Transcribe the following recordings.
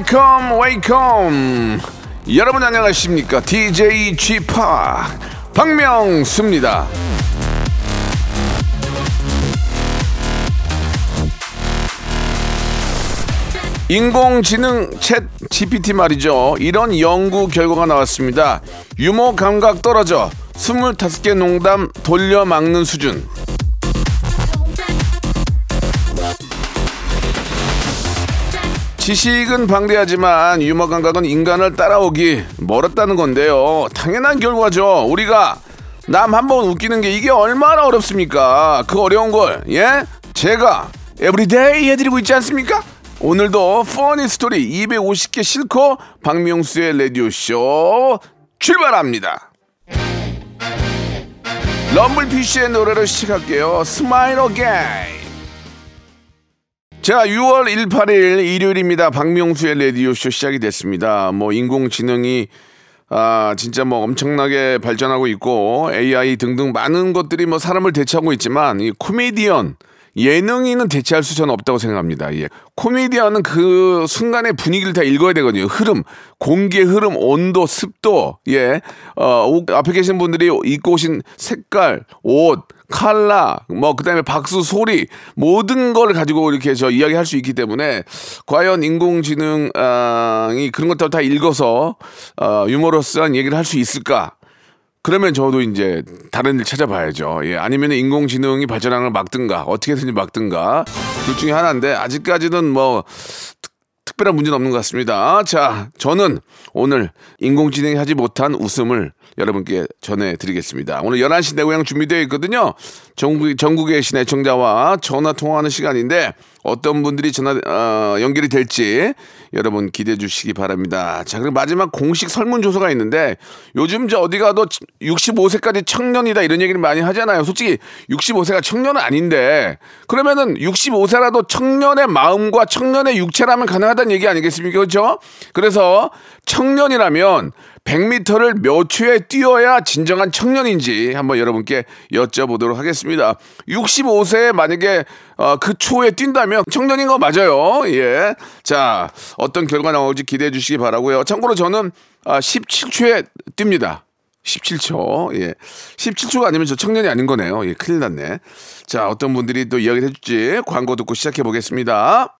Welcome welcome 여러분 안녕하십니까 DJ G 파 박명수입니다 인공지능 챗 GPT 말이죠. 이런 연구 결과가 나왔습니다. 유머 감각 떨어져 25개 농담 돌려 막는 수준. 지식은 방대하지만 유머 감각은 인간을 따라오기 멀었다는 건데요. 당연한 결과죠. 우리가 남 한 번 웃기는 게 이게 얼마나 어렵습니까? 그 어려운 걸, 예? 제가 everyday 해드리고 있지 않습니까? 오늘도 funny story 250개 싣고 박명수의 라디오쇼 출발합니다. 럼블피쉬의 노래로 시작할게요. Smile Again. 자, 6월 18일 일요일입니다. 박명수의 라디오쇼 시작이 됐습니다. 뭐, 인공지능이, 아, 진짜 뭐 엄청나게 발전하고 있고, AI 등등 많은 것들이 뭐 사람을 대체하고 있지만, 이 코미디언, 예능인은 대체할 수 저는 없다고 생각합니다. 예. 코미디언은 그 순간의 분위기를 다 읽어야 되거든요. 흐름, 공기의 흐름, 온도, 습도, 예. 어, 옷, 앞에 계신 분들이 입고 오신 색깔, 옷, 칼라, 뭐, 그 다음에 박수, 소리, 모든 걸 가지고 이렇게 저 이야기 할 수 있기 때문에, 과연 인공지능이 그런 것들 다 읽어서, 어, 유머러스한 얘기를 할 수 있을까? 그러면 저도 이제 다른 일 찾아봐야죠. 예, 아니면 인공지능이 발전하는 걸 막든가, 어떻게든지 막든가. 둘 중에 하나인데, 아직까지는 뭐, 특- 특별한 문제는 없는 것 같습니다. 자, 저는 오늘 인공지능이 하지 못한 웃음을 여러분께 전해드리겠습니다. 오늘 11시 내 고향 준비되어 있거든요. 전국, 전국에 계신 애청자와 전화 통화하는 시간인데 어떤 분들이 전화, 어, 연결이 될지 여러분 기대해 주시기 바랍니다. 자, 그리고 마지막 공식 설문조사가 있는데 요즘 저 어디 가도 65세까지 청년이다 이런 얘기를 많이 하잖아요. 솔직히 65세가 청년은 아닌데 그러면은 65세라도 청년의 마음과 청년의 육체라면 가능하다는 얘기 아니겠습니까? 그렇죠? 그래서 청년이라면 100m를 몇 초에 뛰어야 진정한 청년인지 한번 여러분께 여쭤보도록 하겠습니다. 65세에 만약에 어, 그 초에 뛴다면 청년인 거 맞아요. 예. 자, 어떤 결과 나올지 기대해 주시기 바라고요. 참고로 저는 아, 17초에 뜁니다. 17초. 예. 17초가 아니면 저 청년이 아닌 거네요. 예, 큰일 났네. 자, 어떤 분들이 또 이야기를 해줄지 광고 듣고 시작해 보겠습니다.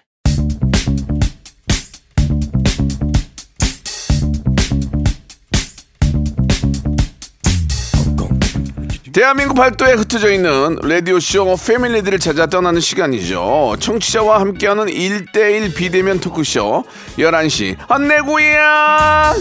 대한민국 팔도에 흩어져 있는 라디오쇼 패밀리들을 찾아 떠나는 시간이죠. 청취자와 함께하는 1대1 비대면 토크쇼 11시 안내고야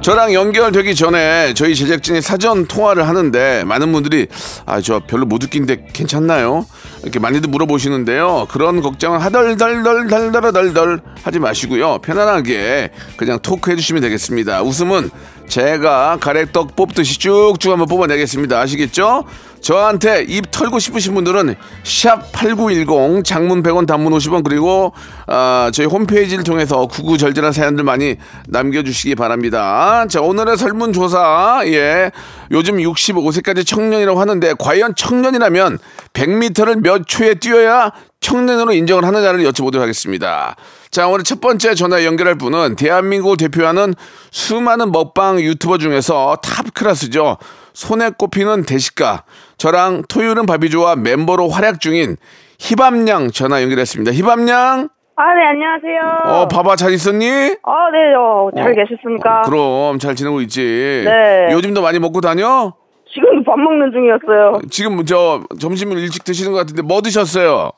저랑 연결되기 전에 저희 제작진이 사전 통화를 하는데 많은 분들이 아 저 별로 못 웃긴데 괜찮나요? 이렇게 많이들 물어보시는데요. 그런 걱정은 하덜덜덜덜덜덜 하지 마시고요. 편안하게 그냥 토크 해주시면 되겠습니다. 웃음은 제가 가래떡 뽑듯이 쭉쭉 한번 뽑아내겠습니다. 아시겠죠? 저한테 입 털고 싶으신 분들은 샵 8910 장문 100원 단문 50원 그리고 아, 저희 홈페이지를 통해서 구구절절한 사연들 많이 남겨주시기 바랍니다. 자 오늘의 설문조사 예 요즘 65세까지 청년이라고 하는데 과연 청년이라면 100m를 몇 초에 뛰어야 청년으로 인정을 하느냐를 여쭤보도록 하겠습니다. 자, 오늘 첫 번째 전화 연결할 분은 대한민국을 대표하는 수많은 먹방 유튜버 중에서 top class죠. 손에 꼽히는 대식가. 저랑 토요일은 밥이 좋아 멤버로 활약 중인 히밥 양 전화 연결했습니다. 히밥 양, 아, 네, 안녕하세요. 어, 봐봐, 잘 있었니? 아, 네, 어, 잘 어, 계셨습니까? 그럼 잘 지내고 있지. 네. 요즘도 많이 먹고 다녀? 지금도 밥 먹는 중이었어요. 지금 저 점심을 일찍 드시는 것 같은데 뭐 드셨어요?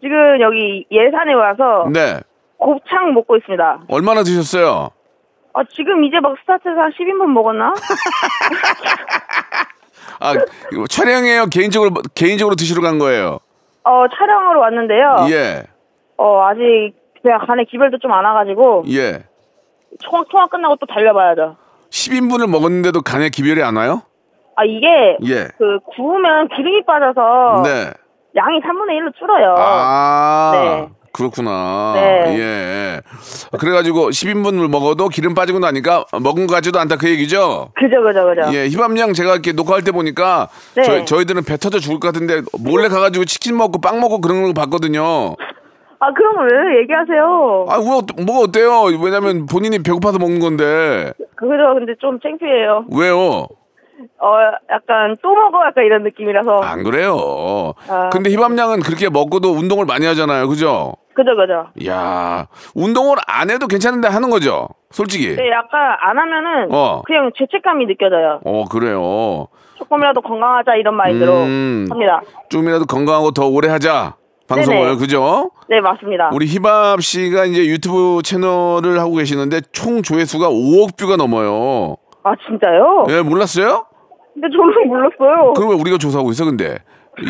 지금 여기 예산에 와서 네. 곱창 먹고 있습니다. 얼마나 드셨어요? 아, 지금 이제 막 스타트해서 한 10인분 먹었나? 아, 이거 촬영이에요? 개인적으로, 개인적으로 드시러 간 거예요? 어, 촬영하러 왔는데요. 예, 어, 아직 그냥 간에 기별도 좀 안 와가지고 예. 통화, 통화 끝나고 또 달려봐야죠. 10인분을 먹었는데도 간에 기별이 안 와요? 아, 이게 예. 그 구우면 기름이 빠져서 네. 양이 3분의 1로 줄어요. 아, 네. 그렇구나. 네. 예. 그래가지고 10인분을 먹어도 기름 빠지고 나니까 먹은 거 같지도 않다 그 얘기죠? 그죠, 그죠, 그죠. 예, 희밤양 제가 이렇게 녹화할 때 보니까 네. 저희, 저희들은 배 터져 죽을 것 같은데 몰래 가가지고 치킨 먹고 빵 먹고 그런 거 봤거든요. 아, 그럼 왜 얘기하세요? 아, 뭐, 뭐가 어때요? 왜냐면 본인이 배고파서 먹는 건데. 그죠, 근데 좀 창피해요. 왜요? 어, 약간 또 먹어? 약간 이런 느낌이라서. 안 그래요. 아. 근데 희밤양은 그렇게 먹고도 운동을 많이 하잖아요. 그죠? 그죠, 그죠. 이야, 운동을 안 해도 괜찮은데 하는 거죠? 솔직히. 네, 약간 안 하면은 어. 그냥 죄책감이 느껴져요. 어, 그래요. 조금이라도 건강하자 이런 마인드로 음. 합니다. 좀이라도 건강하고 더 오래 하자. 방송을, 네네. 그죠? 네, 맞습니다. 우리 희밥 씨가 이제 유튜브 채널을 하고 계시는데 총 조회수가 5억 뷰가 넘어요. 아, 진짜요? 예, 몰랐어요? 근데 저는 몰랐어요. 그럼 왜 우리가 조사하고 있어, 근데?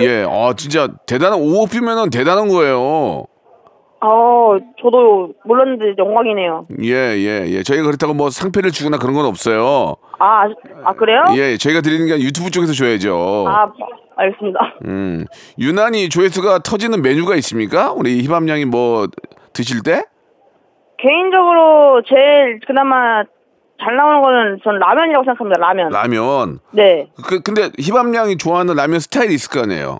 예, 아, 진짜 대단한, 5억 뷰면은 대단한 거예요. 아, 저도 몰랐는데 영광이네요. 예, 예, 예. 저희가 그렇다고 뭐 상패를 주거나 그런 건 없어요. 아, 아 그래요? 예, 저희가 드리는 게 유튜브 쪽에서 줘야죠. 아, 알겠습니다. 음, 유난히 조회수가 터지는 메뉴가 있습니까? 우리 희밤양이 뭐 드실 때? 개인적으로 제일 그나마 잘 나오는 거는 전 라면이라고 생각합니다. 라면. 라면. 네. 그, 근데 희밤양이 좋아하는 라면 스타일이 있을 거 아니에요?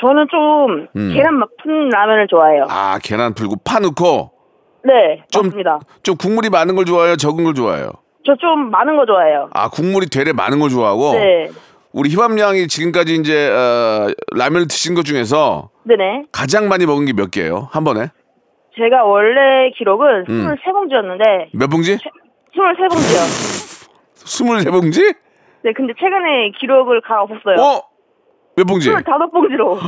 저는 좀 음. 계란 막 푼 라면을 좋아해요. 아, 계란 풀고 파 넣고 네, 좀, 맞습니다. 좀 국물이 많은 걸 좋아해요? 적은 걸 좋아해요? 저 좀 많은 거 좋아해요. 아, 국물이 되레 많은 걸 좋아하고? 네. 우리 희밤양이 지금까지 이제, 어, 라면을 드신 것 중에서 네네. 가장 많이 먹은 게 몇 개예요? 한 번에? 제가 원래 기록은 음. 23봉지였는데 몇 봉지? 23봉지요. 23봉지? 네, 근데 최근에 기록을 가 없었어요. 어? 몇 봉지? 25봉지로.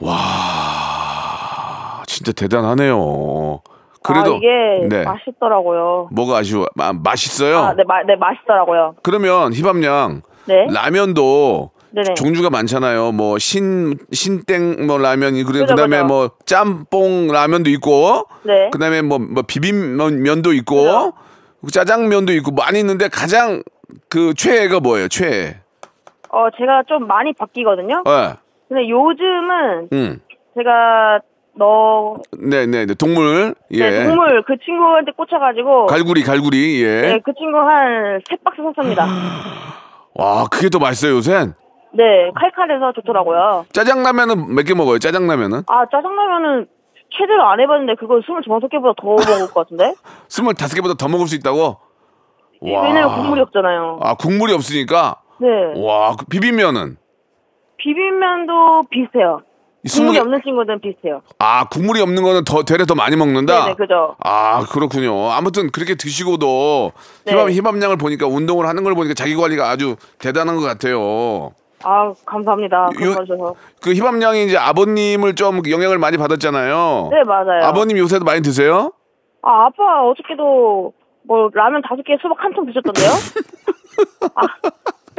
와, 진짜 대단하네요. 그래도 아, 이게 네. 맛있더라고요. 뭐가 아쉬워? 아, 맛있어요. 아, 네, 마, 네, 맛있더라고요. 그러면 희밤양 네. 라면도 네네. 종류가 많잖아요. 뭐 신 신땡 뭐 라면이 그래 그죠, 그다음에 그죠. 뭐 짬뽕 라면도 있고 네. 그다음에 뭐, 뭐 비빔면도 있고 그죠. 짜장면도 있고 많이 있는데 가장 그 최애가 뭐예요? 최애. 어, 제가 좀 많이 바뀌거든요. 예. 근데 요즘은 음. 제가 너 네, 네, 네. 동물. 예. 네, 동물 그 친구한테 꽂혀가지고 갈구리, 갈구리. 예. 네, 그 친구 한 세 박스 샀습니다. 와, 그게 더 맛있어요, 요샌. 네, 칼칼해서 좋더라고요. 짜장라면은 몇 개 먹어요? 짜장라면은? 아, 짜장라면은 최대로 안 해봤는데 그거 25개보다 더 먹을 것 같은데? 25개보다 더 먹을 수 있다고? 와. 왜냐면 국물이 없잖아요. 아, 국물이 없으니까? 네. 와, 그 비빔면은? 비빔면도 비슷해요. 이 국물이 20개 없는 친구들은 비슷해요. 아, 국물이 없는 거는 더, 되레 더 많이 먹는다? 네네, 그죠. 아, 그렇군요. 아무튼 그렇게 드시고도 네. 희밤, 희밤량을 보니까 운동을 하는 걸 보니까 자기 관리가 아주 대단한 것 같아요. 아, 감사합니다. 요- 감사해주셔서. 그 희밤량이 이제 아버님을 좀 영향을 많이 받았잖아요. 네, 맞아요. 아버님 요새도 많이 드세요? 아, 아빠 어저께도 뭐 라면 다섯 개 수박 한 통 드셨던데요? 아,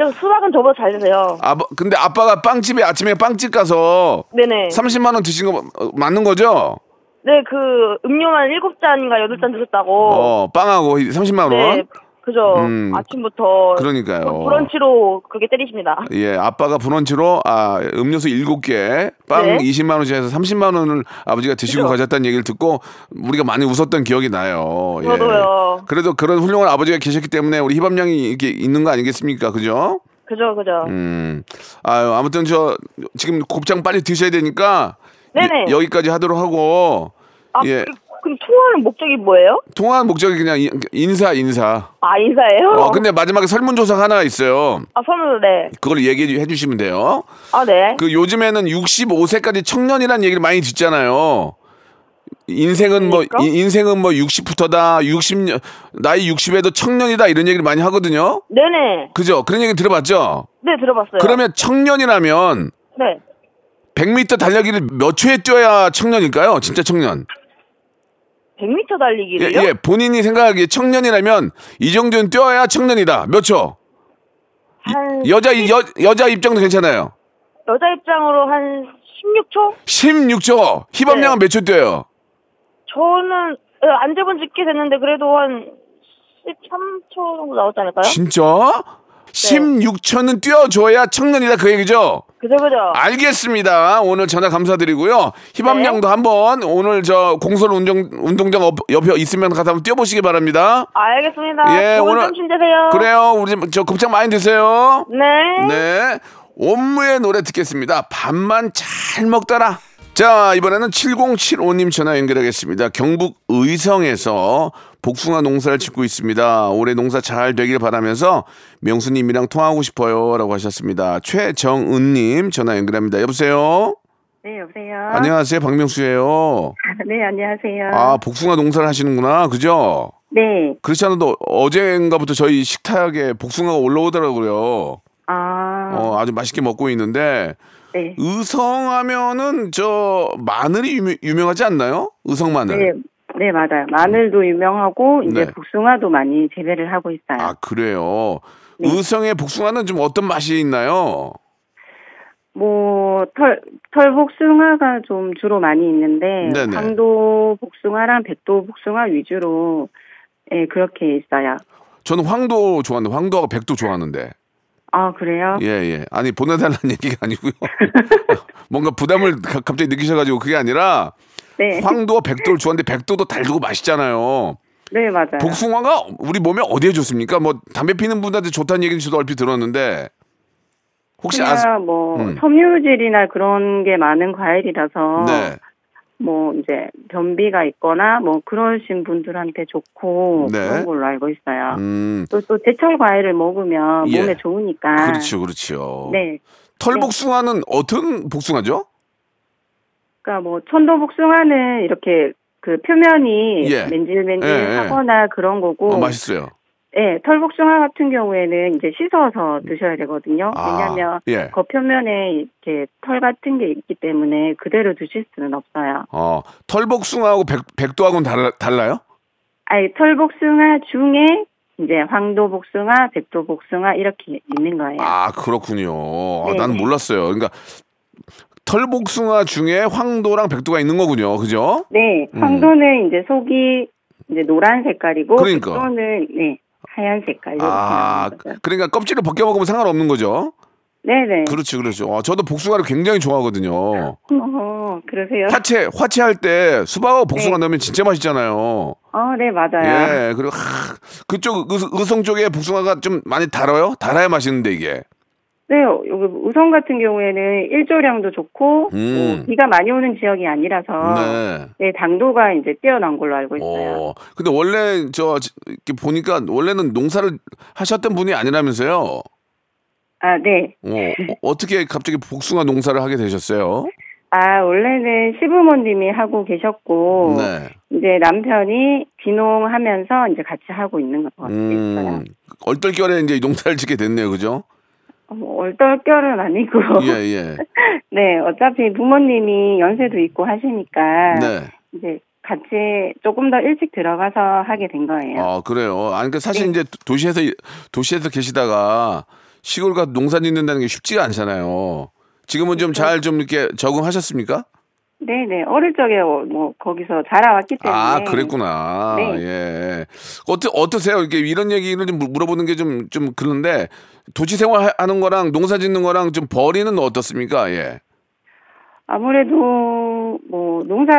그래서 수박은 저보다 잘 드세요. 아버, 근데 아빠가 빵집에 아침에 빵집 가서 네네. 30만 원 드신 거 어, 맞는 거죠? 네, 그 음료만 일곱 잔인가 여덟 잔 드셨다고. 어, 빵하고 30만 원. 네, 그죠. 음, 아침부터 그러니까요. 그 브런치로 그렇게 때리십니다. 예, 아빠가 브런치로 아, 음료수 7개, 빵 네. 20만 원씩 해서 30만 원을 아버지가 드시고 그죠. 가셨다는 얘기를 듣고 우리가 많이 웃었던 기억이 나요. 예. 저도요. 그래도 그런 훌륭한 아버지가 계셨기 때문에 우리 희밤양이 이렇게 있는 거 아니겠습니까? 그죠? 그죠, 그죠. 음. 아유, 아무튼 저 지금 곱창 빨리 드셔야 되니까 네네. 여, 기까지 하도록 하고 아, 예. 그, 그럼 통화하는 목적이 뭐예요? 통화한 목적이 그냥 인- 인사 인사. 아, 인사예요? 어, 근데 마지막에 설문조사가 하나 있어요. 아, 선물, 네. 그걸 얘기해 주시면 돼요. 아, 네. 그 요즘에는 65세까지 청년이라는 얘기를 많이 듣잖아요. 인생은 뭐 그러니까? 인- 인생은 뭐 60부터다. 60년 나이 60에도 청년이다 이런 얘기를 많이 하거든요. 네네. 그죠? 그런 얘기 들어봤죠? 네, 들어봤어요. 그러면 청년이라면 네. 100m 달려기를 몇 초에 뛰어야 청년일까요? 진짜 청년. 100m 예, 달리기를요? 예, 본인이 생각하기에 청년이라면 이 정도는 뛰어야 청년이다. 몇 초? 한 여자 여, 여자 입장도 괜찮아요. 여자 입장으로 한 16초? 16초. 희범양은 네. 몇초 뛰어요? 저는 예, 안 재본 지 꽤 됐는데 그래도 한 13초 정도 나오지 않을까요? 진짜? 네. 16초는 뛰어줘야 청년이다 그 얘기죠? 그죠 그죠? 알겠습니다. 오늘 전화 감사드리고요. 희밤양도 네. 한번 오늘 저 공설 운동 운동장 옆- 옆에 있으면 가서 한번 뛰어보시기 바랍니다. 알겠습니다. 예, 좋은 오늘- 점심 되세요. 그래요. 우리 저 곱창 많이 드세요. 네. 네. 옴무의 노래 듣겠습니다. 밥만 잘 먹더라. 자, 이번에는 7075님 전화 연결하겠습니다. 경북 의성에서 복숭아 농사를 짓고 있습니다. 올해 농사 잘 되길 바라면서 명수님이랑 통화하고 싶어요. 라고 하셨습니다. 최정은님 전화 연결합니다. 여보세요? 네, 여보세요. 안녕하세요. 박명수예요. 네, 안녕하세요. 아, 복숭아 농사를 하시는구나. 그죠? 네. 그렇지 않아도 어제인가부터 저희 식탁에 복숭아가 올라오더라고요. 아, 어, 아주 맛있게 먹고 있는데 네. 의성하면은 저 마늘이 유명, 유명하지 않나요? 의성 마늘. 네, 네, 맞아요. 마늘도 유명하고, 이제 네. 복숭아도 많이 재배를 하고 있어요. 아 그래요. 네. 의성의 복숭아는 좀 어떤 맛이 있나요? 뭐, 털, 털 복숭아가 좀 주로 많이 있는데, 네네. 황도 복숭아랑 백도 복숭아 위주로, 예, 그렇게 있어요. 저는 황도 좋아하는데 황도하고 백도 좋아하는데. 아, 그래요? 예 예. 아니 보내달라는 얘기가 아니고요. 뭔가 부담을 가- 갑자기 느끼셔가지고 그게 아니라 네. 황도와 백도를 좋아하는데 백도도 달고 맛있잖아요. 네, 맞아요. 복숭아가 우리 몸에 어디에 좋습니까? 뭐 담배 피는 분한테 좋다는 얘기는 저도 얼핏 들었는데 혹시 아세요? 뭐, 음. 섬유질이나 그런 게 많은 과일이라서, 네. 뭐 이제 변비가 있거나 뭐 그러신 분들한테 좋고 네. 그런 걸로 알고 있어요. 음. 또또 제철 과일을 먹으면 예. 몸에 좋으니까. 그렇죠, 그렇죠. 네. 털복숭아는 어떤 복숭아죠? 그러니까 뭐 천도 복숭아는 이렇게 그 표면이 예. 맨질맨질하거나 그런 거고. 어, 맛있어요. 예, 털복숭아 같은 경우에는 이제 씻어서 드셔야 되거든요. 아, 왜냐하면 예. 겉 표면에 이렇게 털 같은 게 있기 때문에 그대로 드실 수는 없어요. 어, 털복숭아하고 백, 백도하고는 달라, 달라요? 아니 털복숭아 중에 이제 황도복숭아, 백도복숭아 이렇게 있는 거예요. 아, 그렇군요. 아, 네. 나는 몰랐어요. 그러니까 털복숭아 중에 황도랑 백도가 있는 거군요. 그죠? 네, 음. 황도는 이제 속이 이제 노란 색깔이고 그러니까. 백도는 네 하얀 색깔 이렇게 아. 그러니까 껍질을 벗겨 먹으면 상관없는 거죠? 네네. 그렇지, 그렇죠. 아, 저도 복숭아를 굉장히 좋아하거든요. 어, 그러세요? 화채, 화채할 때 수박하고 복숭아 네. 넣으면 진짜 맛있잖아요. 어, 네 맞아요. 예, 그리고 하, 그쪽 의, 의성 쪽에 복숭아가 좀 많이 달아요? 달아야 맛있는데 이게. 네, 여기 우성 같은 경우에는 일조량도 좋고 음. 뭐 비가 많이 오는 지역이 아니라서 네. 네, 당도가 이제 뛰어난 걸로 알고 있어요. 어, 근데 원래 저 이렇게 보니까 원래는 농사를 하셨던 분이 아니라면서요. 아, 네. 어, 어떻게 갑자기 복숭아 농사를 하게 되셨어요? 아, 원래는 시부모님이 하고 계셨고 네. 이제 남편이 귀농하면서 이제 같이 하고 있는 것 같아요. 음, 얼떨결에 이제 농사를 짓게 됐네요, 그죠? 뭐 얼떨결은 아니고 예, 예. 네 어차피 부모님이 연세도 있고 하시니까 네. 이제 같이 조금 더 일찍 들어가서 하게 된 거예요. 아, 그래요. 아니, 그러니까 사실 네. 이제 도시에서, 도시에서 계시다가 시골 가서 농사 짓는다는 게 쉽지가 않잖아요. 지금은 좀 잘좀 이렇게 적응하셨습니까? 네네 어릴 적에 어, 뭐 거기서 자라왔기 때문에 아, 그랬구나. 네. 예. 어떠, 어떠세요? 이렇게 이런 얘기를 좀 물어보는 게 좀, 좀 그런데 도시 생활 하- 하는 거랑 농사 짓는 거랑 좀 벌이는 어떻습니까? 예. 아무래도 뭐 농사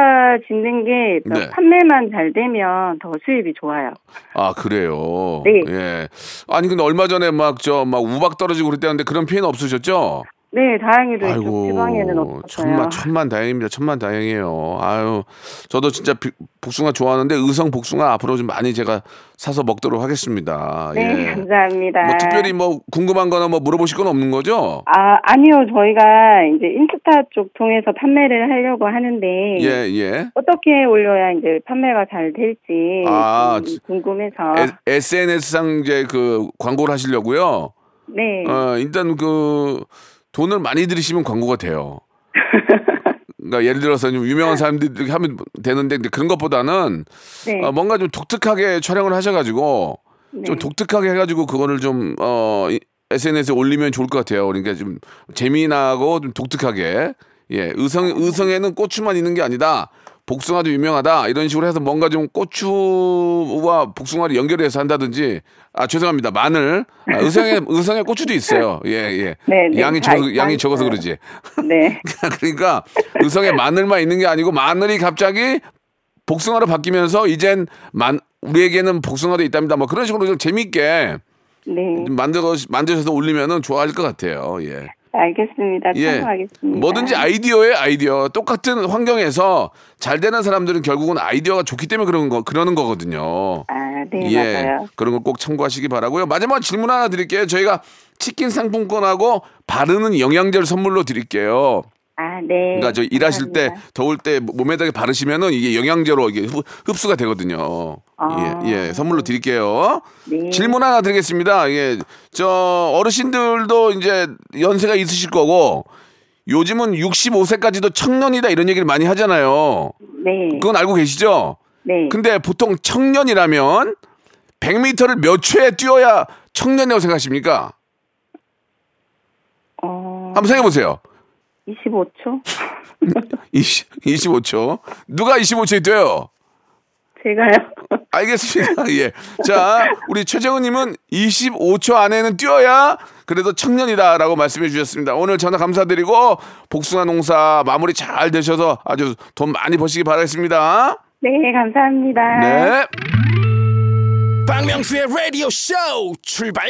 짓는 게 네. 판매만 잘 되면 더 수입이 좋아요. 아, 그래요? 네. 예. 아니, 근데 얼마 전에 막 저, 막 우박 떨어지고 그랬다는데 그런 피해는 없으셨죠? 네 다행히도 아이고, 지방에는 없었어요. 천만, 천만 다행입니다. 천만 다행이에요. 아유, 저도 진짜 비- 복숭아 좋아하는데 의성 복숭아 앞으로 좀 많이 제가 사서 먹도록 하겠습니다. 네 예. 감사합니다. 뭐 특별히 뭐 궁금한 거나 뭐 물어보실 건 없는 거죠? 아, 아니요. 저희가 이제 인스타 쪽 통해서 판매를 하려고 하는데 예, 예. 어떻게 올려야 이제 판매가 잘 될지 아, 좀 궁금해서 SNS상 이제 그 광고를 하시려고요. 네. 어, 일단 그 돈을 많이 들이시면 광고가 돼요. 그러니까 예를 들어서 좀 유명한 사람들이 이렇게 하면 되는데 근데 그런 것보다는 네. 어, 뭔가 좀 독특하게 촬영을 하셔가지고 좀 네. 독특하게 해가지고 그거를 좀 어, SNS에 올리면 좋을 것 같아요. 그러니까 좀 재미나고 좀 독특하게 예 의성 의성에는 고추만 있는 게 아니다. 복숭아도 유명하다 이런 식으로 해서 뭔가 좀 고추와 복숭아를 연결해서 한다든지 아 죄송합니다 마늘 아, 의성에 의성에 고추도 있어요 예예 네, 네. 양이 아, 적 양이 아, 적어서 아. 그러지 네. 그러니까 의성에 마늘만 있는 게 아니고 마늘이 갑자기 복숭아로 바뀌면서 이젠 만 우리에게는 복숭아도 있답니다. 뭐 그런 식으로 좀 재밌게 네. 좀 만들어 만드셔서 올리면은 좋아할 것 같아요. 예. 알겠습니다. 예. 참고하겠습니다. 뭐든지 아이디어에 아이디어. 똑같은 환경에서 잘 되는 사람들은 결국은 아이디어가 좋기 때문에 그런 거 그러는 거거든요. 아, 네, 예. 맞아요. 그런 거 꼭 참고하시기 바라고요. 마지막 질문 하나 드릴게요. 저희가 치킨 상품권하고 바르는 영양제를 선물로 드릴게요. 아, 네. 그러니까 저 일하실 때 감사합니다. 더울 때 몸에다가 바르시면은 이게 영양제로 이게 흡- 흡수가 되거든요. 아. 예, 예, 선물로 드릴게요. 네. 질문 하나 드리겠습니다. 예, 저 어르신들도 이제 연세가 있으실 거고 요즘은 65세까지도 청년이다 이런 얘기를 많이 하잖아요. 네. 그건 알고 계시죠? 네. 근데 보통 청년이라면 100m를 몇 초에 뛰어야 청년이라고 생각하십니까? 어, 한번 생각해 보세요. 25초? 20, 25초. 누가 25초에 뛰어요? 제가요. 알겠습니다. 예. 자, 우리 최정은님은 25초 안에는 뛰어야 그래도 청년이다라고 말씀해 주셨습니다. 오늘 전화 감사드리고 복숭아 농사 마무리 잘 되셔서 아주 돈 많이 버시기 바라겠습니다. 네, 감사합니다. 네. 박명수의 라디오 쇼 출발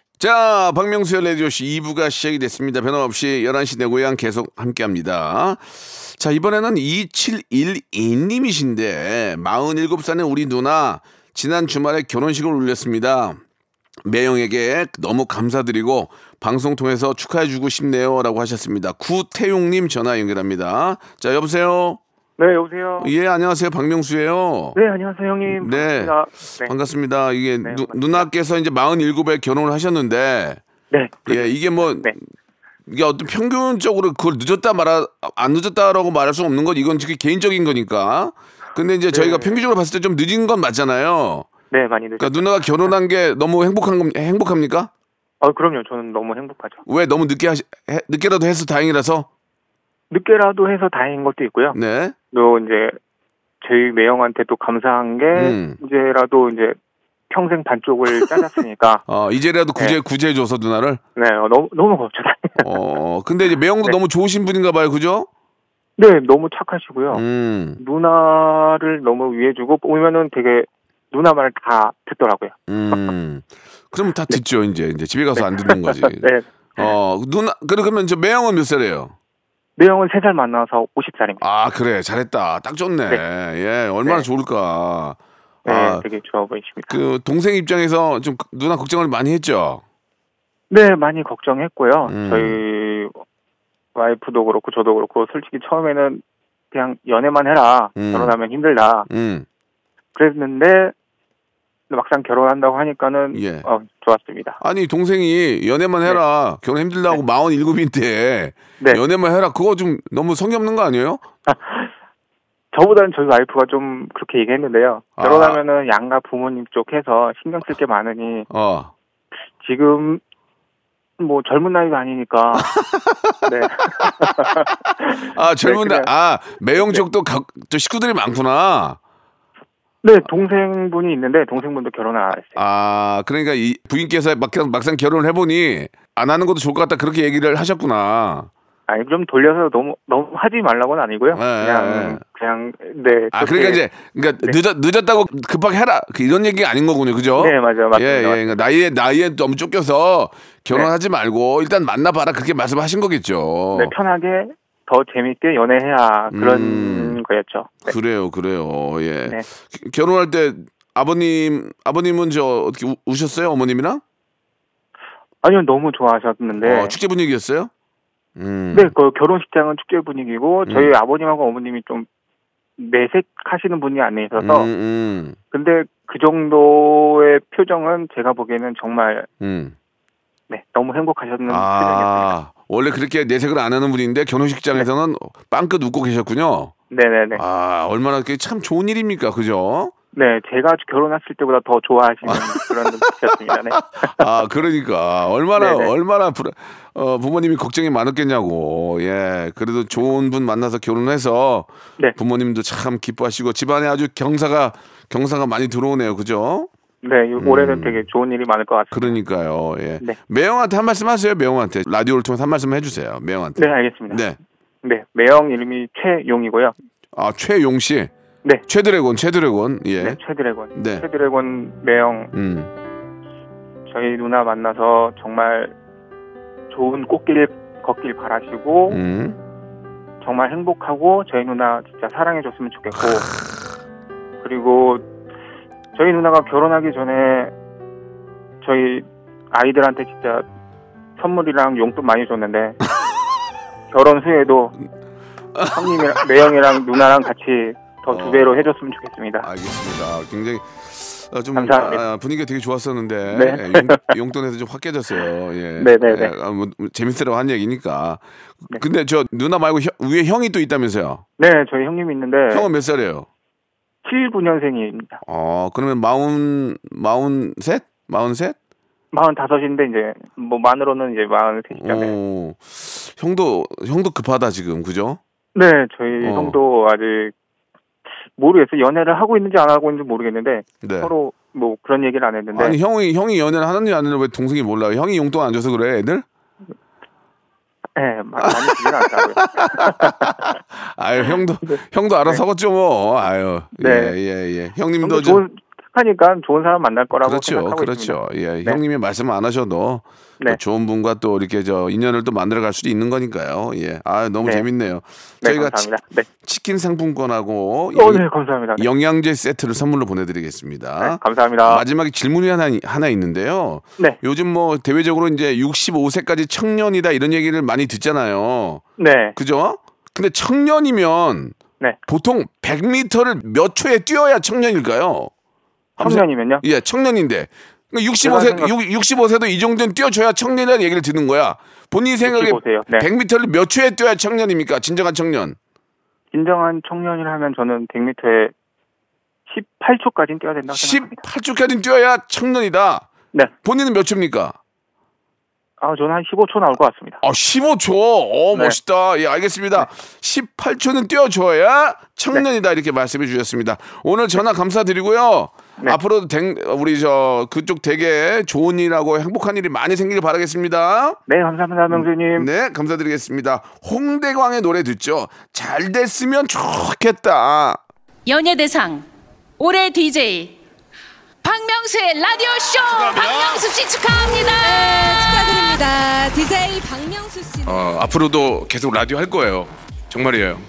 자, 박명수의 라디오씨 2부가 시작이 됐습니다. 변함없이 11시 내 고향 계속 함께 합니다. 자, 이번에는 2712님이신데, 47살의 우리 누나, 지난 주말에 결혼식을 올렸습니다. 매형에게 너무 감사드리고, 방송 통해서 축하해주고 싶네요. 라고 하셨습니다. 구태용님 전화 연결합니다. 자, 여보세요? 네, 여보세요. 예, 안녕하세요. 박명수예요 네, 안녕하세요, 형님. 네. 반갑습니다. 네. 반갑습니다. 이게 네, 누. 누나께서 이제 47에 결혼을 하셨는데, 네. 예, 이게 뭐 네. 이게 어떤 평균적으로 그걸 늦었다 말아 안 늦었다라고 말할 수 없는 건 이건 되게 개인적인 거니까. 근데 이제 저희가 네. 평균적으로 봤을 때 좀 늦은 건 맞잖아요. 네, 많이 늦었 그러니까 누나가 결혼한 게 너무 행복한 겁 행복합니까? 아, 그럼요. 저는 너무 행복하죠. 왜 너무 늦게 하시 해- 늦게라도 해서 다행이라서. 늦게라도 해서 다행인 것도 있고요. 네. 또 이제 저희 매형한테 또 감사한 게 음. 이제라도 이제 평생 반쪽을 짜놨으니까 어, 이제라도 구제 네. 구제해 줘서 누나를. 네, 어, 너무 너무 고맙죠. 어, 근데 이제 매형도 네. 너무 좋으신 분인가 봐요. 그죠? 네, 너무 착하시고요. 음. 누나를 너무 위해주고 보면은 되게 누나 말다 듣더라고요. 음. 그러면 다 듣죠, 이제. 이제 집에 가서 안 듣는 거지. 네. 어, 누나 그러면 저 매형은 몇 살이에요? 매형은 세살 만나서 50살입니다. 아 그래 잘했다 딱 좋네 예 얼마나 네. 좋을까 네, 아, 되게 좋아 보이십니다. 그 동생 입장에서 좀 누나 걱정을 많이 했죠 네, 많이 걱정했고요. 음. 저희 와이프도 그렇고 저도 그렇고 솔직히 처음에는 그냥 연애만 해라. 음. 결혼하면 힘들다. 음 그랬는데 막상 결혼한다고 하니까는 예. 어, 좋았습니다. 아니 동생이 연애만 해라 결혼 힘들다고 마흔 일곱인데 네. 연애만 해라 그거 좀 너무 성의 없는 거 아니에요 저보다는 저희 와이프가 좀 그렇게 얘기했는데요. 아. 결혼하면은 양가 부모님 쪽 해서 신경 쓸 게 많으니 어 지금 뭐 젊은 나이가 아니니까 네. 아 젊은 네, 날아 매형 쪽도 가, 저 식구들이 많구나 네, 동생분이 있는데 동생분도 결혼을 안 했어요. 아 그러니까 이 부인께서 막상, 막상 결혼을 해보니 안 하는 것도 좋을 것 같다 그렇게 얘기를 하셨구나 아니 좀 돌려서 너무 너무 하지 말라고는 아니고요. 네, 그냥 네. 그냥 네. 아 그렇게- 그러니까 이제 그러니까 네. 늦었 늦었다고 급하게 해라 그 이런 얘기가 아닌 거군요, 그죠? 네, 맞아요. 맞습니다. 예, 예. 그러니까 나이에 나이에 너무 쫓겨서 결혼하지 말고 일단 만나봐라 그렇게 말씀하신 거겠죠. 네, 편하게 더 재밌게 연애해야 그런 음. 거였죠. 네. 그래요, 그래요. 예. 네. 기- 결혼할 때 아버님 아버님은 저 어떻게 우, 우셨어요? 어머님이랑? 아니요, 너무 좋아하셨는데. 어, 축제 분위기였어요? 음. 네, 그 결혼식장은 축제 분위기고 저희 음. 아버님하고 어머님이 좀 내색하시는 분이 아니셔서 음, 음, 근데 그 정도의 표정은 제가 보기에는 정말 음. 네, 너무 행복하셨는. 아, 원래 그렇게 내색을 안 하는 분인데 결혼식장에서는 빵긋 웃고 계셨군요. 네네네. 아, 얼마나 그게 참 좋은 일입니까? 그죠? 네, 제가 결혼했을 때보다 더 좋아하시는 그런 분이셨습니다. 네. 아, 그러니까 얼마나 네네. 얼마나 불- 어, 부모님이 걱정이 많았겠냐고. 예. 그래도 좋은 분 만나서 결혼해서 네. 부모님도 참 기뻐하시고 집안에 아주 경사가 경사가 많이 들어오네요. 그죠? 네, 이- 올해는 되게 좋은 일이 많을 것 같습니다. 그러니까요. 예. 네. 매형한테 한 말씀 하세요. 매형한테 라디오를 통해서 한 말씀 해주세요. 매형한테. 네, 알겠습니다. 네. 네, 매형 이름이 최용이고요. 아 최용 씨. 네. 최드래곤, 최드래곤. 예. 네, 최드래곤. 네. 최드래곤 매형 음. 저희 누나 만나서 정말 좋은 꽃길 걷길 바라시고 음. 정말 행복하고 저희 누나 진짜 사랑해 줬으면 좋겠고 그리고 저희 누나가 결혼하기 전에 저희 아이들한테 진짜 선물이랑 용돈 많이 줬는데 결혼 후에도 형님이랑 매형이랑 누나랑 같이 더두 어. 배로 해줬으면 좋겠습니다. 알겠습니다. 굉장히 어, 좀. 아, 분위기가 되게 좋았었는데 네. 예, 용, 용돈에서 좀 확 깨졌어요. 예. 네, 네, 네. 예, 아, 뭐, 재밌으라고 한 얘기니까. 네. 근데 저 누나 말고 형- 위에 형이 또 있다면서요? 네, 저희 형님이 있는데 형은 몇 살이에요? 79년생입니다. 어, 그러면 마흔 마흔 셋? 마흔 셋? 45인데 이제 뭐 만으로는 이제 43이잖아요. 어, 형도 형도 급하다 지금 그죠? 네, 저희 어. 형도 아직 모르겠어요. 연애를 하고 있는지 안 하고 있는지 모르겠는데 네. 서로 뭐 그런 얘기를 안 했는데 아니 형이 형이 연애를 하는지 안 하는지 왜 동생이 몰라요? 형이 용돈 안 줘서 그래 애들? 네, 마- 많이 주진 않더라고요. 아유 형도 형도 알아서 하겠죠 뭐. 아유 네. 예 예 예, 형님도 형도 저- 좋은 하니까 좋은 사람 만날 거라고 그렇죠, 생각하고 그렇죠. 있습니다. 예, 네. 형님이 말씀 안 하셔도 네. 또 좋은 분과 또 이렇게 저 인연을 또 만들어 갈 수도 있는 거니까요. 예, 아 너무 네. 재밌네요. 네, 저희가 감사합니다. 네. 치, 킨 상품권하고 어, 영- 네, 감사합니다. 네. 영양제 세트를 선물로 보내드리겠습니다. 네, 감사합니다. 마지막에 질문이 하나 하나 있는데요. 네. 요즘 뭐 대외적으로 이제 65세까지 청년이다 이런 얘기를 많이 듣잖아요. 네. 그죠? 근데 청년이면 네. 보통 100m를 몇 초에 뛰어야 청년일까요? 청년이면요? 예, 청년인데. 그러니까 제가 65세, 생각- 65세도 이 정도는 뛰어줘야 청년이라는 얘기를 듣는 거야. 본인 생각에 65세요. 네. 100m를 몇 초에 뛰어야 청년입니까? 진정한 청년. 진정한 청년이라 하면 저는 100m에 18초까지는 뛰어야 된다고 생각합니다. 18초까지 뛰어야 청년이다. 네. 본인은 몇 초입니까? 아, 저는 한 15초 나올 것 같습니다. 아, 15초. 어, 네. 멋있다. 예, 알겠습니다. 18초는 뛰어줘야 청년이다. 이렇게 말씀해 주셨습니다. 오늘 전화 감사드리고요. 네. 앞으로도 댕- 우리 저 그쪽 되게 좋은 일하고 행복한 일이 많이 생기길 바라겠습니다. 네, 감사합니다, 명수님. 네, 감사드리겠습니다. 홍대광의 노래 듣죠. 잘 됐으면 좋겠다. 연예대상 올해 DJ 박명수의 라디오 쇼 박명수 씨 축하합니다. 축하드립니다. DJ 박명수 씨. 어, 앞으로도 계속 라디오 할 거예요. 정말이에요.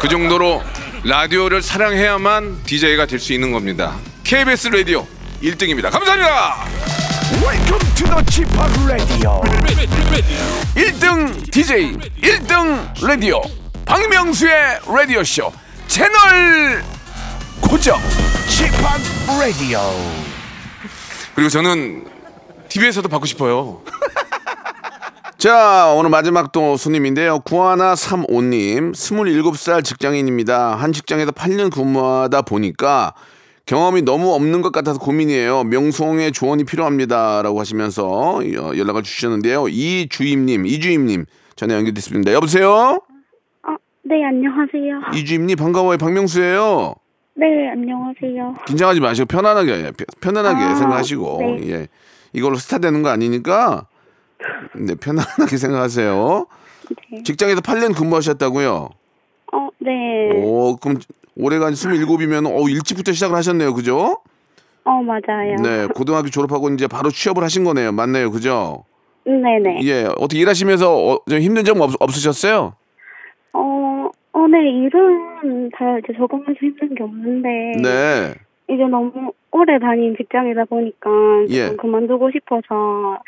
그 정도로 라디오를 사랑해야만 DJ가 될 수 있는 겁니다. KBS 라디오 1등입니다. 감사합니다. Welcome to the Chip Radio. 1등 DJ, 1등 라디오. 박명수의 라디오 쇼 채널 고정. Chip Radio. 그리고 저는 TV에서도 받고 싶어요. 자, 오늘 마지막 또 손님인데요. 구하나 35님, 27살 직장인입니다. 한 직장에서 8년 근무하다 보니까 경험이 너무 없는 것 같아서 고민이에요. 명성의 조언이 필요합니다. 라고 하시면서 어, 연락을 주셨는데요. 이주임님, 이주임님, 전화 연결됐습니다. 여보세요? 네, 안녕하세요. 이주임님, 반가워요. 박명수예요 네, 안녕하세요. 긴장하지 마시고 편안하게 편안하게 아, 생각하시고 네. 예 이걸로 스타 되는 거 아니니까 네 편안하게 생각하세요. 네. 직장에서 8년 근무하셨다고요? 어, 네. 오 그럼 올해가 27이면 어 일찍부터 시작을 하셨네요, 그죠? 어, 맞아요. 네 고등학교 졸업하고 이제 바로 취업을 하신 거네요, 맞네요, 그죠? 네네. 예 어떻게 일하시면서 어, 좀 힘든 점 없, 없으셨어요? 어, 네, 일은 다 이제 적응해서 힘든 게 없는데. 네. 이제 너무 오래 다닌 직장이다 보니까 예. 좀 그만두고 싶어서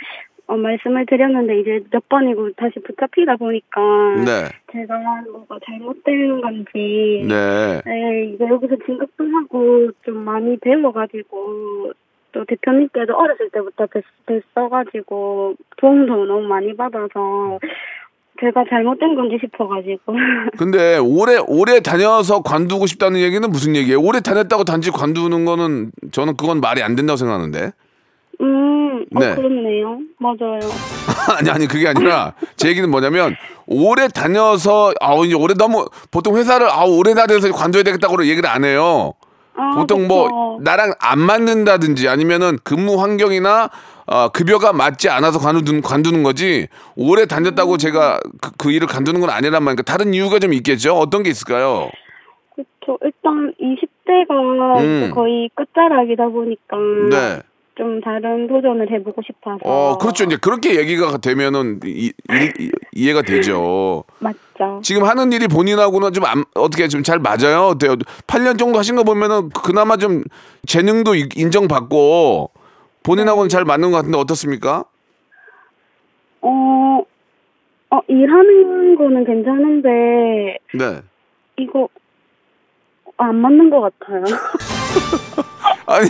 어, 말씀을 드렸는데 이제 몇 번이고 다시 붙잡히다 보니까 네. 제가 뭐가 잘못된 건지 네. 네, 이제 여기서 진급도 하고 좀 많이 배워가지고 또 대표님께도 어렸을 때부터 뵀, 뵀어가지고 도움도 너무 많이 받아서 제가 잘못된 건지 싶어가지고 근데 오래 오래 다녀서 관두고 싶다는 얘기는 무슨 얘기예요? 오래 다녔다고 단지 관두는 거는 저는 그건 말이 안 된다고 생각하는데. 음, 어, 네. 그렇네요. 맞아요. 아니 아니 그게 아니라 제 얘기는 뭐냐면 오래 다녀서 아우 이제 오래 너무 보통 회사를 아 오래 다녀서 관둬야 되겠다고 얘기를 안 해요. 아, 보통 그쵸. 뭐 나랑 안 맞는다든지 아니면은 근무 환경이나 어, 급여가 맞지 않아서 관두는 관두는 거지 오래 다녔다고 제가 그, 그 일을 관두는 건 아니란 말이니까 다른 이유가 좀 있겠죠. 어떤 게 있을까요? 그쵸. 일단 20대가 음. 거의 끝자락이다 보니까 네. 좀 다른 도전을 해보고 싶어서. 어, 그렇죠. 이제 그렇게 얘기가 되면은 이, 이, 이- 이 해가 되죠. 맞죠. 지금 하는 일이 본인하고는 좀 안- 어떻게 좀 잘 맞아요? 어때요? 8년 정도 하신 거 보면은 그나마 좀 재능도 이- 인정받고 본인하고는 잘 맞는 것 같은데 어떻습니까? 어, 어, 일하는 거는 괜찮은데, 네. 이거, 안 맞는 것 같아요. 아니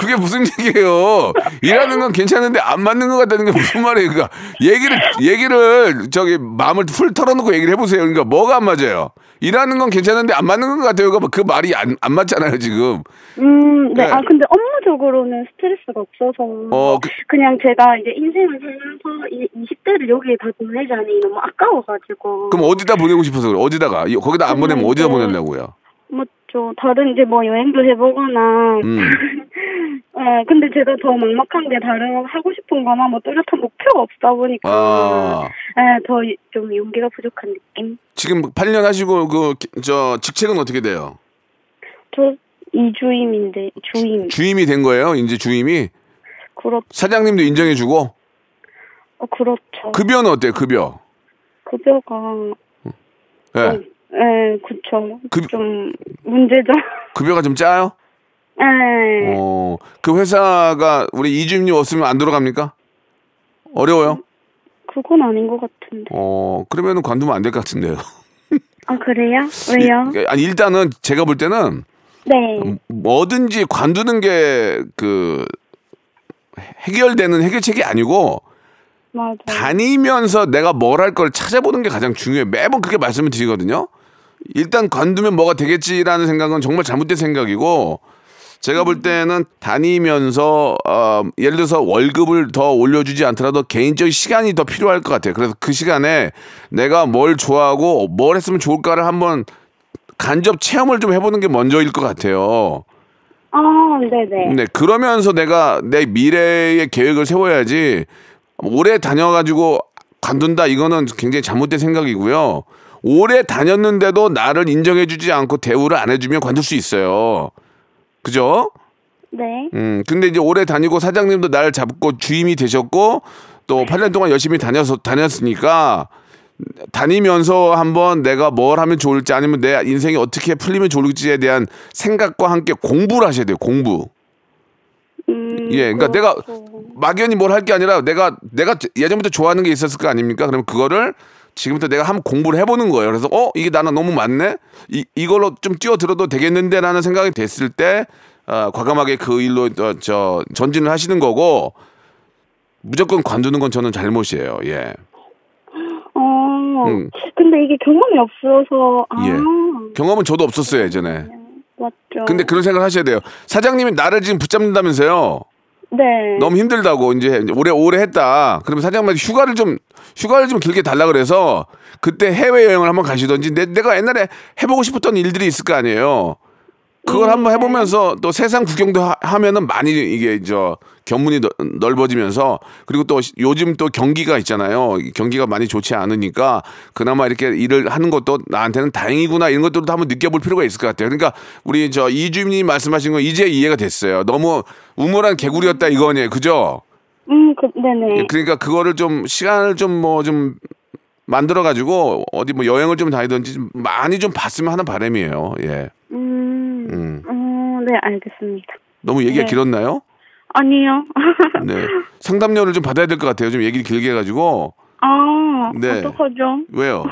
그게 무슨 얘기예요? 일하는 건 괜찮은데 안 맞는 것 같다는 게 무슨 말이에요? 그러니까 얘기를 얘기를 저기 마음을 풀 털어놓고 얘기를 해보세요. 그러니까 뭐가 안 맞아요? 일하는 건 괜찮은데 안 맞는 것 같아요. 그 말이 안, 안 맞잖아요 지금. 음, 네. 네. 아, 근데 업무적으로는 스트레스가 없어서. 어, 그- 그냥 제가 이제 인생을 살면서 이 20대를 여기에 다 보내자니 너무 아까워가지고. 그럼 어디다 보내고 싶어서 그래? 어디다가 이- 거기다 안 보내면 어디다 네. 보내려고요? 뭐 죠 다른 이제 뭐 여행도 해보거나. 음. 예, 근데 제가 더 막막한 게 다른 하고 싶은 거나 뭐 뚜렷한 목표가 없다 보니까. 아 예, 더좀 용기가 부족한 느낌. 지금 8년 하시고 그 저 직책은 어떻게 돼요? 저 이주임인데 주임. 주임이 된 거예요? 이제 주임이 그렇 사장님도 인정해주고 어, 그렇죠. 급여는 어때요? 급여? 급여가 예. 예, 그쵸. 급- 좀 문제죠. 급여가 좀 짜요? 예. 어, 그 회사가 우리 이주임님 없으면 안 돌아갑니까? 어려워요? 그건 아닌 것 같은데. 어, 그러면은 관두면 안 될 것 같은데요. 아 그래요? 왜요? 아니, 일단은 제가 볼 때는 네. 뭐든지 관두는 게 그 해결되는 해결책이 아니고 맞아. 다니면서 내가 뭘 할 걸 찾아보는 게 가장 중요해요. 매번 그렇게 말씀을 드리거든요. 일단 관두면 뭐가 되겠지라는 생각은 정말 잘못된 생각이고 제가 볼 때는 다니면서 어, 예를 들어서 월급을 더 올려주지 않더라도 개인적인 시간이 더 필요할 것 같아요. 그래서 그 시간에 내가 뭘 좋아하고 뭘 했으면 좋을까를 한번 간접 체험을 좀 해보는 게 먼저일 것 같아요. 아, 네네. 네, 그러면서 내가 내 미래의 계획을 세워야지 오래 다녀가지고 관둔다 이거는 굉장히 잘못된 생각이고요. 오래 다녔는데도 나를 인정해주지 않고 대우를 안 해주면 관둘 수 있어요. 그죠? 네. 음, 근데 이제 오래 다니고 사장님도 날 잡고 주임이 되셨고 또 8년 동안 열심히 다녀서 다녔으니까 다니면서 한번 내가 뭘 하면 좋을지 아니면 내 인생이 어떻게 풀리면 좋을지에 대한 생각과 함께 공부를 하셔야 돼요. 공부. 음, 예, 그러니까 내가 그렇죠. 막연히 뭘 할 게 아니라 내가 내가 예전부터 좋아하는 게 있었을 거 아닙니까? 그러면 그거를 지금부터 내가 한번 공부를 해보는 거예요. 그래서 어 이게 나는 너무 맞네. 이 이걸로 좀 뛰어들어도 되겠는데라는 생각이 됐을 때 어, 과감하게 그 일로 저, 저 전진을 하시는 거고 무조건 관두는 건 저는 잘못이에요. 예. 어, 음. 근데 이게 경험이 없어서, 아, 예. 경험은 저도 없었어요 예전에. 맞죠. 근데 그런 생각을 하셔야 돼요. 사장님이 나를 지금 붙잡는다면서요. 네. 너무 힘들다고 이제 오래 오래 했다. 그러면 사장님한테 휴가를 좀 휴가를 좀 길게 달라 그래서 그때 해외 여행을 한번 가시던지 내, 내가 옛날에 해보고 싶었던 일들이 있을 거 아니에요. 그걸 한번 해보면서 또 세상 구경도 하, 면은 많이 이게 저 견문이 넓- 넓어지면서 그리고 또 시- 요즘 또 경기가 있잖아요. 이 경기가 많이 좋지 않으니까 그나마 이렇게 일을 하는 것도 나한테는 다행이구나 이런 것들도 한번 느껴볼 필요가 있을 것 같아요. 그러니까 우리 저 이주임님 말씀하신 거 이제 이해가 됐어요. 너무 우물한 개구리였다 이거네요. 그죠? 음, 그, 네네. 그러니까 그거를 좀 시간을 좀 뭐 좀 만들어 가지고 어디 뭐 여행을 좀 다니든지 좀 많이 좀 봤으면 하는 바람이에요. 예. 음, 음. 어, 네, 알겠습니다. 너무 얘기가 네. 길었나요? 아니요. 네. 상담료를 좀 받아야 될 것 같아요. 좀 얘기를 길게 해가지고. 아, 네. 어떡하죠? 왜요?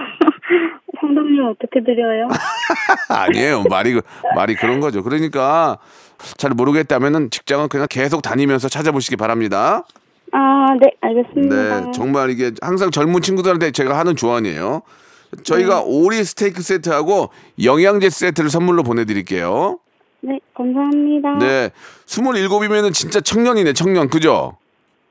상담료 어떻게 드려요? 아니에요. 말이, 그- 말이 그런 거죠. 그러니까 잘 모르겠다면은 직장은 그냥 계속 다니면서 찾아보시기 바랍니다. 아, 네, 알겠습니다. 네, 정말 이게 항상 젊은 친구들한테 제가 하는 조언이에요. 저희가 오리 스테이크 세트하고 영양제 세트를 선물로 보내드릴게요. 네, 감사합니다. 네, 27이면은 진짜 청년이네, 청년. 그죠?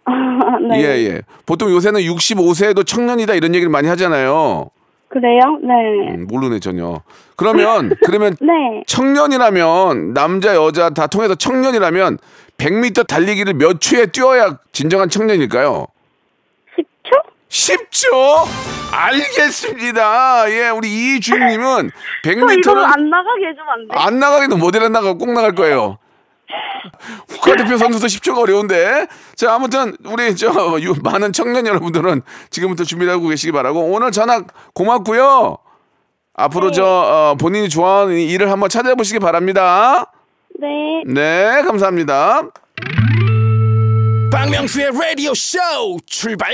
아, 네. 예, 예. 보통 요새는 65세도 청년이다 이런 얘기를 많이 하잖아요. 그래요? 네. 음, 모르네, 전혀. 그러면, 그러면 네. 청년이라면, 남자, 여자 다 통해서 청년이라면 100m 달리기를 몇 초에 뛰어야 진정한 청년일까요? 10초? 10초? 알겠습니다. 예, 우리 이거 100m를 안 나가게 해주면 안 돼? 안 나가기도 모델 안 나가고 꼭 나갈 거예요. 국가 대표 선수도 10초가 어려운데. 자, 아무튼 우리 저 유- 많은 청년 여러분들은 지금부터 준비를 하고 계시기 바라고 오늘 전화 고맙고요. 앞으로 저 어, 본인이 좋아하는 일을 한번 찾아보시기 바랍니다. 네. 네, 감사합니다. 박명수의 라디오 쇼 출발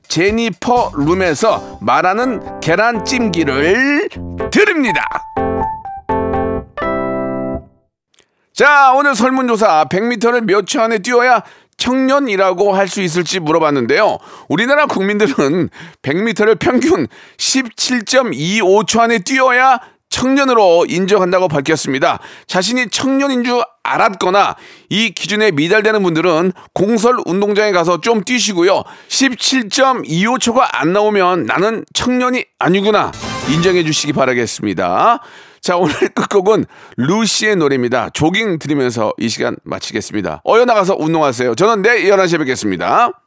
제니퍼 룸에서 말하는 계란찜기를 드립니다. 자, 오늘 설문조사 100m를 몇 초 안에 뛰어야 청년이라고 할 수 있을지 물어봤는데요. 우리나라 국민들은 100m를 평균 17.25초 안에 뛰어야 청년으로 인정한다고 밝혔습니다. 자신이 청년인 줄 알았거나 이 기준에 미달되는 분들은 공설 운동장에 가서 좀 뛰시고요. 17.25초가 안 나오면 나는 청년이 아니구나 인정해 주시기 바라겠습니다. 자, 오늘 끝곡은 루시의 노래입니다. 조깅 들으면서 이 시간 마치겠습니다. 어여 나가서 운동하세요. 저는 내일 11시에 뵙겠습니다.